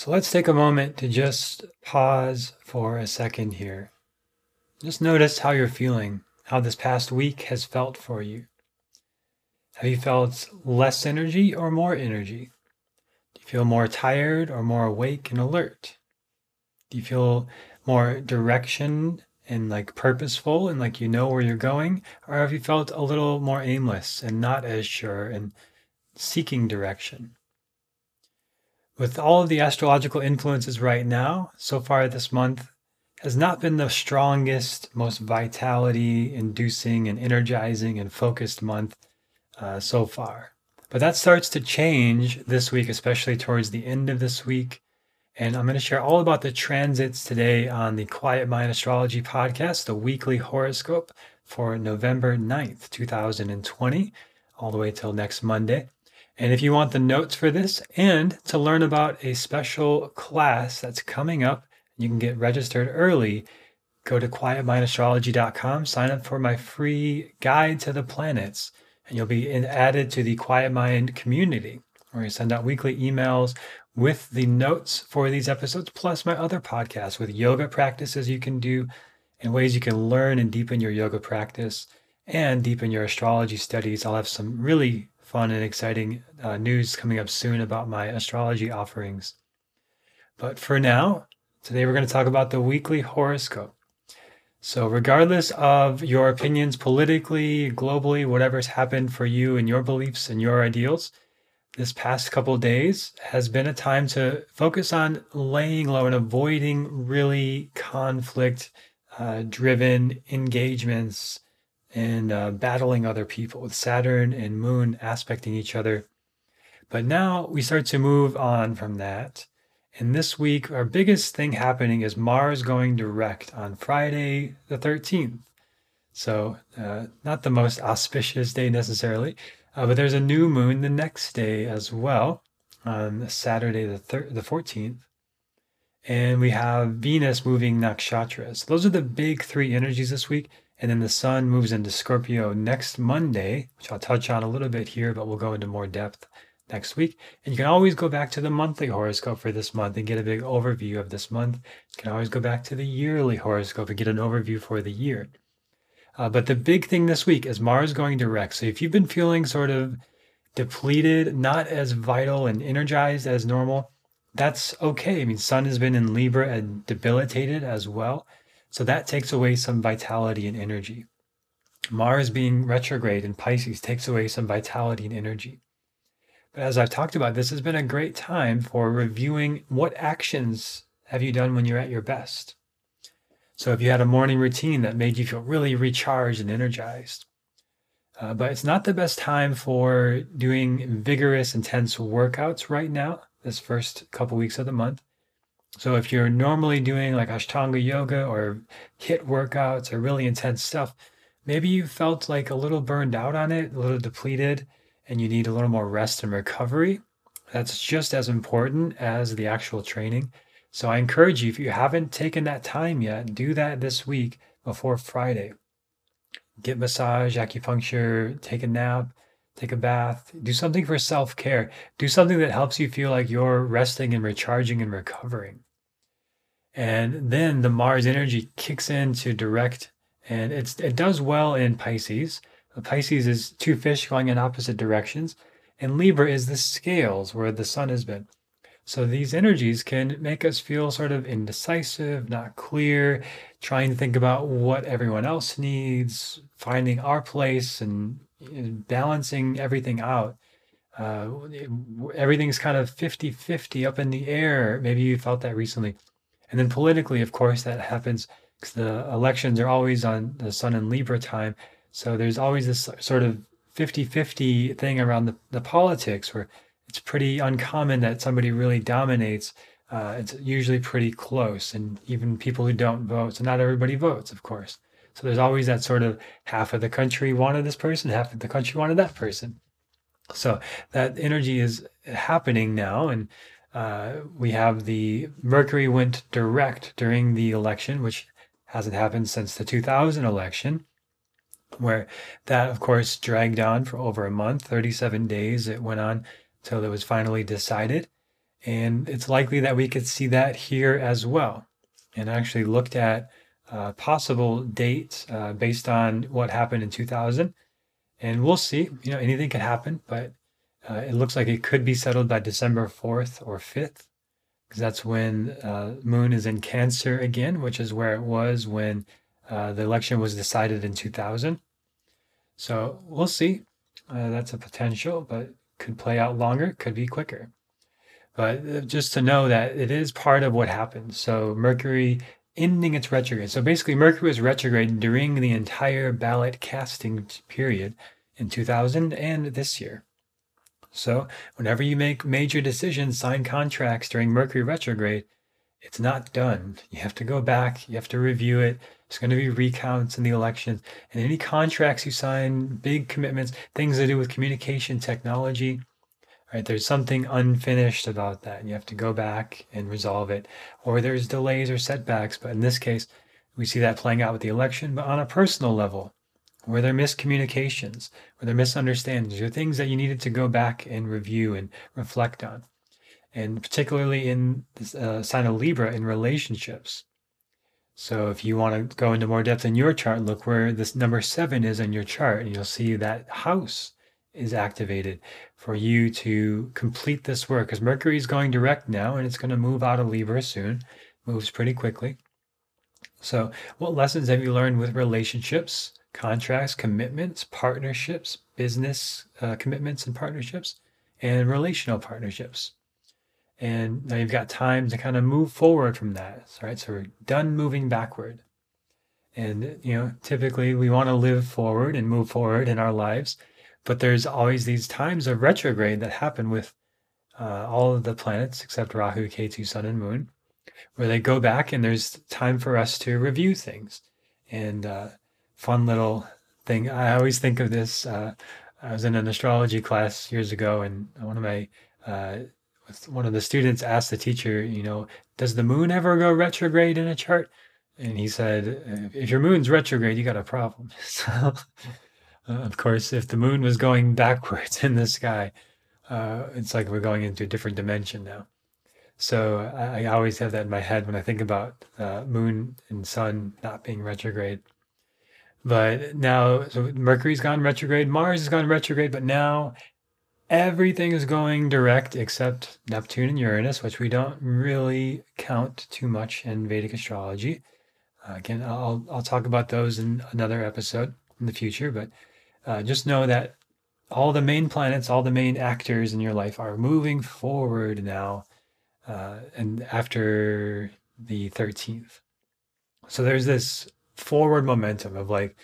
So let's take a moment to just pause for a second here. Just notice how you're feeling, how this past week has felt for you. Have you felt less energy or more energy? Do you feel more tired or more awake and alert? Do you feel more direction and like purposeful and like you know where you're going? Or have you felt a little more aimless and not as sure and seeking direction? With all of the astrological influences right now, so far this month has not been the strongest, most vitality inducing and energizing and focused month uh, so far. But that starts to change this week, especially towards the end of this week and I'm going to share all about the transits today on the Quietmind Astrology podcast, the weekly horoscope for November 9th, 2020, all the way till next Monday. And if you want the notes for this and to learn about a special class that's coming up, you can get registered early. Go to quietmindastrology.com, sign up for my free guide to the planets, and you'll be added to the Quietmind community where I send out weekly emails with the notes for these episodes, plus my other podcasts with yoga practices you can do and ways you can learn and deepen your yoga practice and deepen your astrology studies. I'll have some really fun and exciting uh, news coming up soon about my astrology offerings. But for now, today we're going to talk about the weekly horoscope. So, regardless of your opinions politically, globally, whatever's happened for you and your beliefs and your ideals, this past couple days has been a time to focus on laying low and avoiding really conflict uh, driven engagements and uh, battling other people with Saturn and Moon aspecting each other. But now we start to move on from that. And this week, our biggest thing happening is Mars going direct on Friday the 13th. So, uh, not the most auspicious day necessarily, uh, but there's a new moon the next day as well, on Saturday the thir- the 14th. And we have Venus moving nakshatras. Those are the big three energies this week. And then the sun moves into Scorpio next Monday, which I'll touch on a little bit here, but we'll go into more depth next week. And you can always go back to the monthly horoscope for this month and get a big overview of this month. You can always go back to the yearly horoscope and get an overview for the year. Uh, but the big thing this week is Mars going direct. So if you've been feeling sort of depleted, not as vital and energized as normal, that's okay. I mean, Sun has been in Libra and debilitated as well. So that takes away some vitality and energy. Mars being retrograde in Pisces takes away some vitality and energy. But as I've talked about, this has been a great time for reviewing what actions have you done when you're at your best. So if you had a morning routine that made you feel really recharged and energized, uh, but it's not the best time for doing vigorous, intense workouts right now, this first couple weeks of the month. So if you're normally doing like Ashtanga yoga or HIIT workouts or really intense stuff, maybe you felt like a little burned out on it, a little depleted, and you need a little more rest and recovery. That's just as important as the actual training. So I encourage you, if you haven't taken that time yet, do that this week before Friday. Get massage, acupuncture, take a nap, take a bath, do something for self care. Do something that helps you feel like you're resting and recharging and recovering. And then the Mars energy kicks in to direct, and it's it does well in Pisces. Pisces is two fish going in opposite directions, and Libra is the scales where the sun has been. So these energies can make us feel sort of indecisive, not clear, trying to think about what everyone else needs, finding our place and balancing everything out. Uh, everything's kind of 50 50 up in the air. Maybe you felt that recently. And then politically, of course, that happens because the elections are always on the Sun and Libra time. So there's always this sort of 50 50 thing around the, the politics where it's pretty uncommon that somebody really dominates. Uh, it's usually pretty close, and even people who don't vote. So not everybody votes, of course. So there's always that sort of half of the country wanted this person, half of the country wanted that person. So that energy is happening now, and uh, we have the Mercury went direct during the election, which hasn't happened since the 2000 election, where that, of course, dragged on for over a month, 37 days. It went on till it was finally decided. And it's likely that we could see that here as well. And actually looked at uh, possible dates uh, based on what happened in 2000. And we'll see. You know, anything could happen, but uh, it looks like it could be settled by December 4th or 5th, because that's when uh, Moon is in Cancer again, which is where it was when uh, the election was decided in 2000. So we'll see. That's a potential, but could play out longer, could be quicker. But just to know that it is part of what happens. So Mercury ending its retrograde. So basically, Mercury was retrograde during the entire ballot casting period in 2000 and this year. So whenever you make major decisions, sign contracts during Mercury retrograde, it's not done. You have to go back, you have to review it. There's going to be recounts in the elections. And any contracts you sign, big commitments, things to do with communication technology, right? There's something unfinished about that. And you have to go back and resolve it. Or there's delays or setbacks. But in this case, we see that playing out with the election, but on a personal level. Were there miscommunications? Were there misunderstandings? Or things that you needed to go back and review and reflect on? and particularly in the uh, sign of Libra in relationships. So if you want to go into more depth in your chart, look where this number seven is in your chart, and you'll see that house is activated for you to complete this work. Because Mercury is going direct now, and it's going to move out of Libra soon. Moves pretty quickly. So, what lessons have you learned with relationships, contracts, commitments, partnerships, business uh, commitments and partnerships, and relational partnerships? And now you've got time to kind of move forward from that. Right. So we're done moving backward. And, you know, typically we want to live forward and move forward in our lives. But there's always these times of retrograde that happen with uh, all of the planets except Rahu, Ketu, Sun, and Moon, where they go back and there's time for us to review things. And uh, fun little thing. I always think of this. Uh, I was in an astrology class years ago, and one of my uh, one of the students asked the teacher, you know, does the moon ever go retrograde in a chart? And he said, if your moon's retrograde, you got a problem. So, uh, of course, if the moon was going backwards in the sky, uh, it's like we're going into a different dimension now. So I, I always have that in my head when I think about uh, moon and sun not being retrograde. But now, so Mercury's gone retrograde, Mars has gone retrograde, but now everything is going direct except Neptune and Uranus, which we don't really count too much in Vedic astrology. Uh, again, I'll I'll talk about those in another episode in the future, but uh, just know that all the main planets, all the main actors in your life are moving forward now, uh, and after the thirteenth. So there's this forward momentum of like,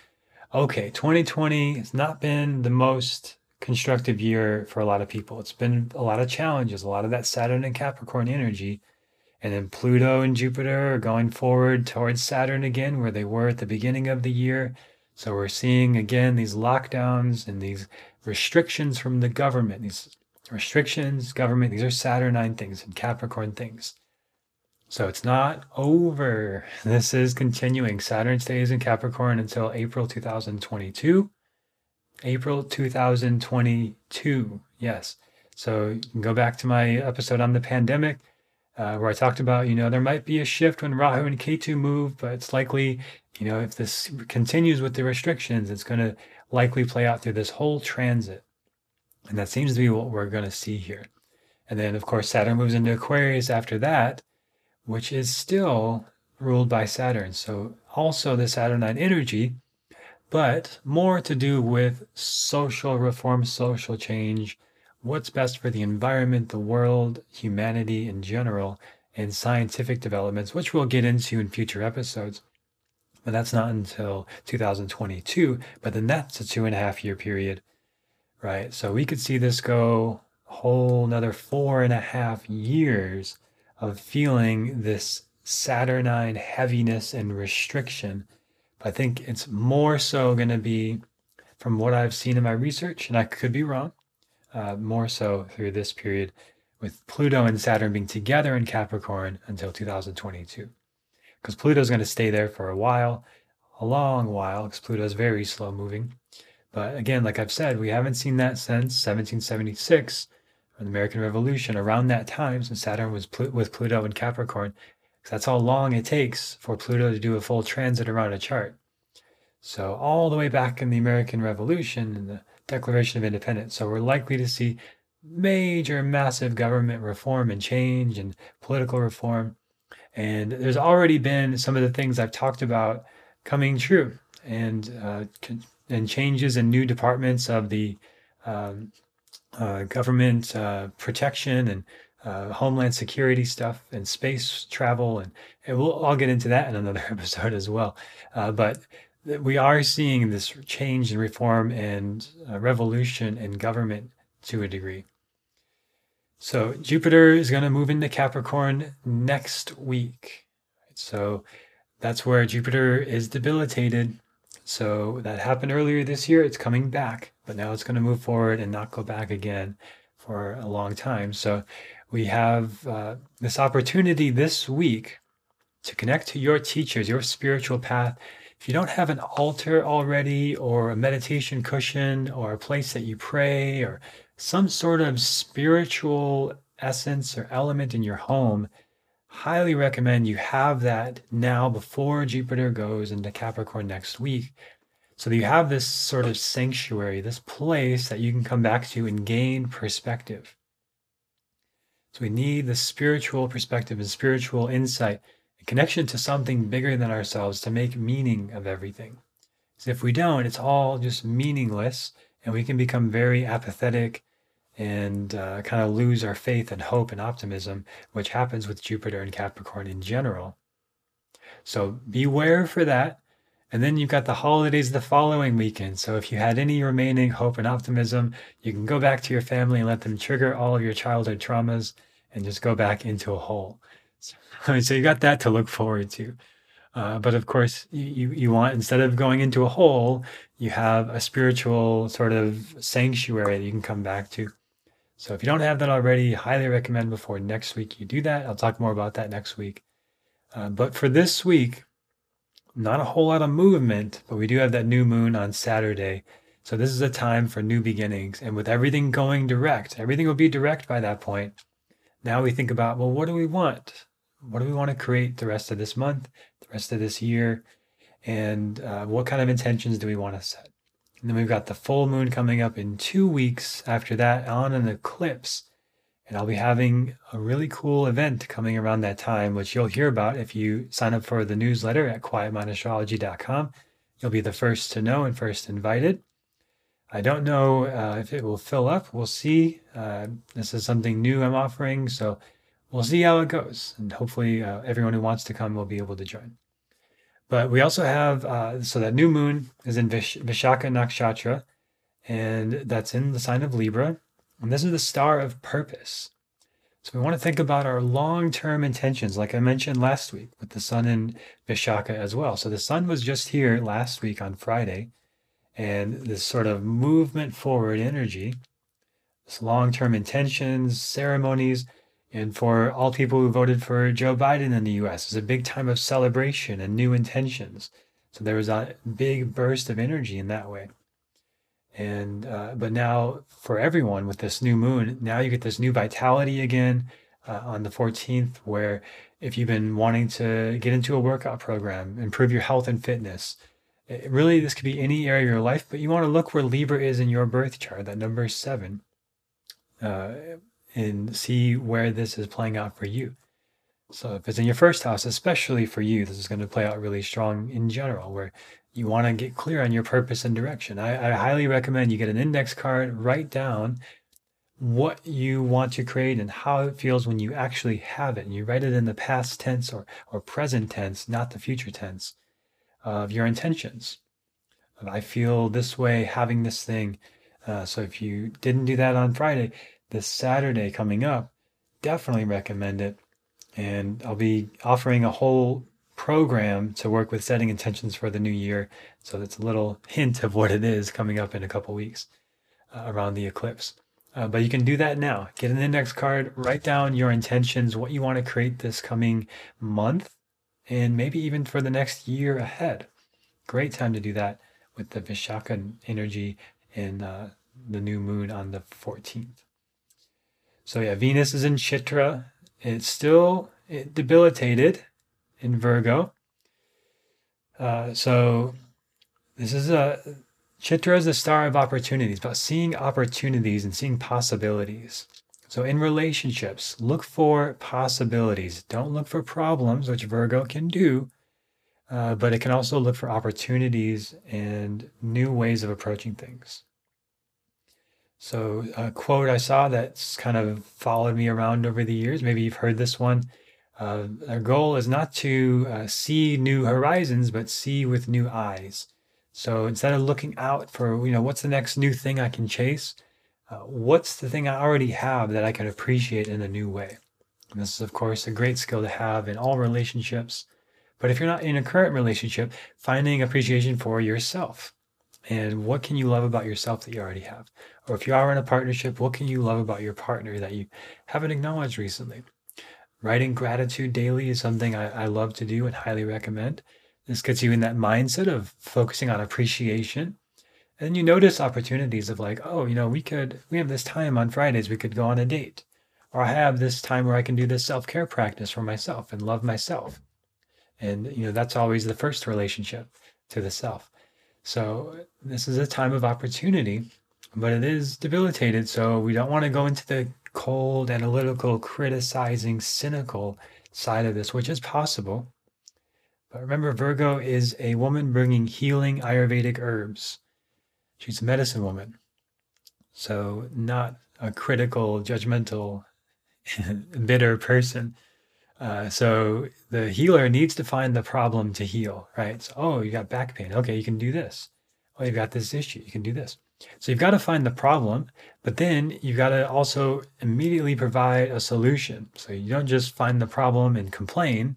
okay, 2020 has not been the most constructive year for a lot of people. It's been a lot of challenges, a lot of that Saturn and Capricorn energy. And then Pluto and Jupiter are going forward towards Saturn again, where they were at the beginning of the year. So we're seeing again these lockdowns and these restrictions from the government. These restrictions, government, these are Saturnine things and Capricorn things. So it's not over. This is continuing. Saturn stays in Capricorn until April 2022. April 2022. Yes. So you can go back to my episode on the pandemic uh, where I talked about, you know, there might be a shift when Rahu and Ketu move, but it's likely, you know, if this continues with the restrictions, it's going to likely play out through this whole transit. And that seems to be what we're going to see here. And then, of course, Saturn moves into Aquarius after that, which is still ruled by Saturn. So also the Saturnine energy but more to do with social reform, social change, what's best for the environment, the world, humanity in general, and scientific developments, which we'll get into in future episodes. But that's not until 2022. But then that's a two and a half year period, right? So we could see this go a whole another four and a half years of feeling this Saturnine heaviness and restriction But I think it's more so going to be from what I've seen in my research, and I could be wrong, uh, more so through this period with Pluto and Saturn being together in Capricorn until 2022. Because Pluto is going to stay there for a while, a long while, because Pluto is very slow moving. But again, like I've said, we haven't seen that since 1776, or the American Revolution around that time, since Saturn was Pl- with Pluto in Capricorn. That's how long it takes for Pluto to do a full transit around a chart. So, all the way back in the American Revolution and the Declaration of Independence. So, we're likely to see major, massive government reform and change and political reform. And there's already been some of the things I've talked about coming true and, uh, and changes in new departments of the um, uh, government uh, protection and uh, homeland security stuff and space travel, and, and we'll all get into that in another episode as well. Uh, but we are seeing this change and reform and uh, revolution in government to a degree. So Jupiter is going to move into Capricorn next week. So that's where Jupiter is debilitated. So that happened earlier this year. It's coming back, but now it's going to move forward and not go back again for a long time. So we have uh, this opportunity this week to connect to your teachers, your spiritual path. If you don't have an altar already, or a meditation cushion, or a place that you pray, or some sort of spiritual essence or element in your home, highly recommend you have that now before Jupiter goes into Capricorn next week. So that you have this sort of sanctuary, this place that you can come back to and gain perspective. So we need the spiritual perspective and spiritual insight, connection to something bigger than ourselves to make meaning of everything. Because if we don't, it's all just meaningless and we can become very apathetic and uh, kind of lose our faith and hope and optimism, which happens with Jupiter and Capricorn in general. So beware for that. And then you've got the holidays the following weekend. So if you had any remaining hope and optimism, you can go back to your family and let them trigger all of your childhood traumas and just go back into a hole. So, so you got that to look forward to. Uh, but of course, you, you want, instead of going into a hole, you have a spiritual sort of sanctuary that you can come back to. So if you don't have that already, highly recommend before next week you do that. I'll talk more about that next week. Uh, but for this week, not a whole lot of movement, but we do have that new moon on Saturday. So this is a time for new beginnings. And with everything going direct, everything will be direct by that point. Now we think about, well, what do we want? What do we want to create the rest of this month, the rest of this year? And uh, what kind of intentions do we want to set? And then we've got the full moon coming up in two weeks after that on an eclipse. And I'll be having a really cool event coming around that time, which you'll hear about if you sign up for the newsletter at quietmindastrology.com. You'll be the first to know and first invited. I don't know uh, if it will fill up. We'll see. Uh, this is something new I'm offering, so we'll see how it goes. And hopefully, uh, everyone who wants to come will be able to join. But we also have, uh, so that new moon is in Vish- Vishaka Nakshatra, and that's in the sign of Libra. And this is the star of purpose. So we want to think about our long term intentions, like I mentioned last week with the sun in Vishaka as well. So the sun was just here last week on Friday, and this sort of movement forward energy, this long term intentions, ceremonies, and for all people who voted for Joe Biden in the US, it's a big time of celebration and new intentions. So there was a big burst of energy in that way and uh, but now for everyone with this new moon now you get this new vitality again uh, on the 14th where if you've been wanting to get into a workout program improve your health and fitness it, really this could be any area of your life but you want to look where libra is in your birth chart that number seven uh, and see where this is playing out for you so if it's in your first house especially for you this is going to play out really strong in general where you want to get clear on your purpose and direction. I, I, highly recommend you get an index card, write down what you want to create and how it feels when you actually have it. And you write it in the past tense or, or present tense, not the future tense of your intentions. I feel this way having this thing. Uh, so if you didn't do that on Friday, this Saturday coming up, definitely recommend it. And I'll be offering a whole program to work with setting intentions for the new year. So that's a little hint of what it is coming up in a couple weeks uh, around the eclipse. Uh, but you can do that now. Get an index card, write down your intentions, what you want to create this coming month, and maybe even for the next year ahead. Great time to do that with the Vishaka energy in uh, the new moon on the 14th. So yeah, Venus is in Chitra. It's still debilitated in Virgo. Uh, so this is a Chitra is the star of opportunities, about seeing opportunities and seeing possibilities. So in relationships, look for possibilities. Don't look for problems, which Virgo can do, uh, but it can also look for opportunities and new ways of approaching things. So, a quote I saw that's kind of followed me around over the years, maybe you've heard this one. Uh, our goal is not to uh, see new horizons, but see with new eyes. So instead of looking out for, you know, what's the next new thing I can chase, uh, what's the thing I already have that I can appreciate in a new way? And this is, of course, a great skill to have in all relationships. But if you're not in a current relationship, finding appreciation for yourself. And what can you love about yourself that you already have? Or if you are in a partnership, what can you love about your partner that you haven't acknowledged recently? Writing gratitude daily is something I, I love to do and highly recommend. This gets you in that mindset of focusing on appreciation. And you notice opportunities of like, oh, you know, we could, we have this time on Fridays, we could go on a date. Or I have this time where I can do this self care practice for myself and love myself. And, you know, that's always the first relationship to the self. So this is a time of opportunity, but it is debilitated. So we don't want to go into the cold, analytical, criticizing, cynical side of this, which is possible. But remember, Virgo is a woman bringing healing Ayurvedic herbs. She's a medicine woman. So, not a critical, judgmental, bitter person. Uh, so the healer needs to find the problem to heal, right? So, oh, you got back pain. Okay, you can do this. Oh, you've got this issue. You can do this. So you've got to find the problem, but then you've got to also immediately provide a solution. So you don't just find the problem and complain,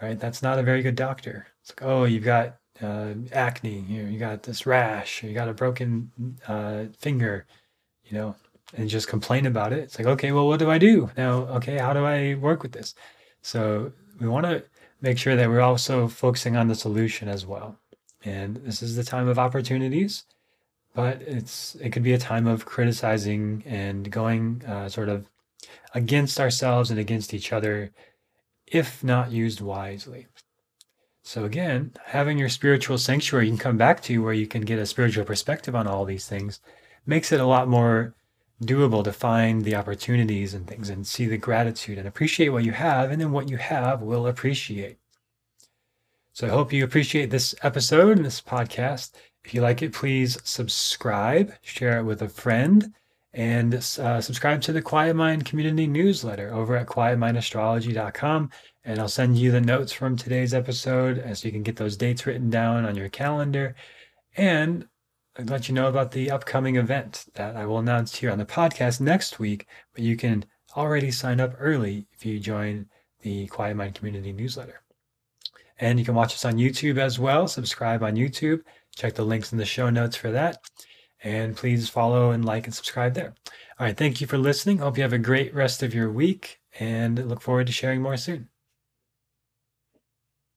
right? That's not a very good doctor. It's like, oh, you've got uh, acne, you, know, you got this rash, you got a broken uh, finger, you know, and just complain about it. It's like, okay, well, what do I do now? Okay, how do I work with this? So we want to make sure that we're also focusing on the solution as well. And this is the time of opportunities, but it's it could be a time of criticizing and going uh, sort of against ourselves and against each other, if not used wisely. So again, having your spiritual sanctuary you can come back to where you can get a spiritual perspective on all these things makes it a lot more doable to find the opportunities and things and see the gratitude and appreciate what you have, and then what you have will appreciate. So I hope you appreciate this episode and this podcast. If you like it, please subscribe, share it with a friend, and uh, subscribe to the Quietmind Community newsletter over at quietmindastrology.com. And I'll send you the notes from today's episode so you can get those dates written down on your calendar. And I'd let you know about the upcoming event that I will announce here on the podcast next week, but you can already sign up early if you join the Quietmind Community newsletter. And you can watch us on YouTube as well. Subscribe on YouTube. Check the links in the show notes for that. And please follow and like and subscribe there. All right. Thank you for listening. Hope you have a great rest of your week and look forward to sharing more soon.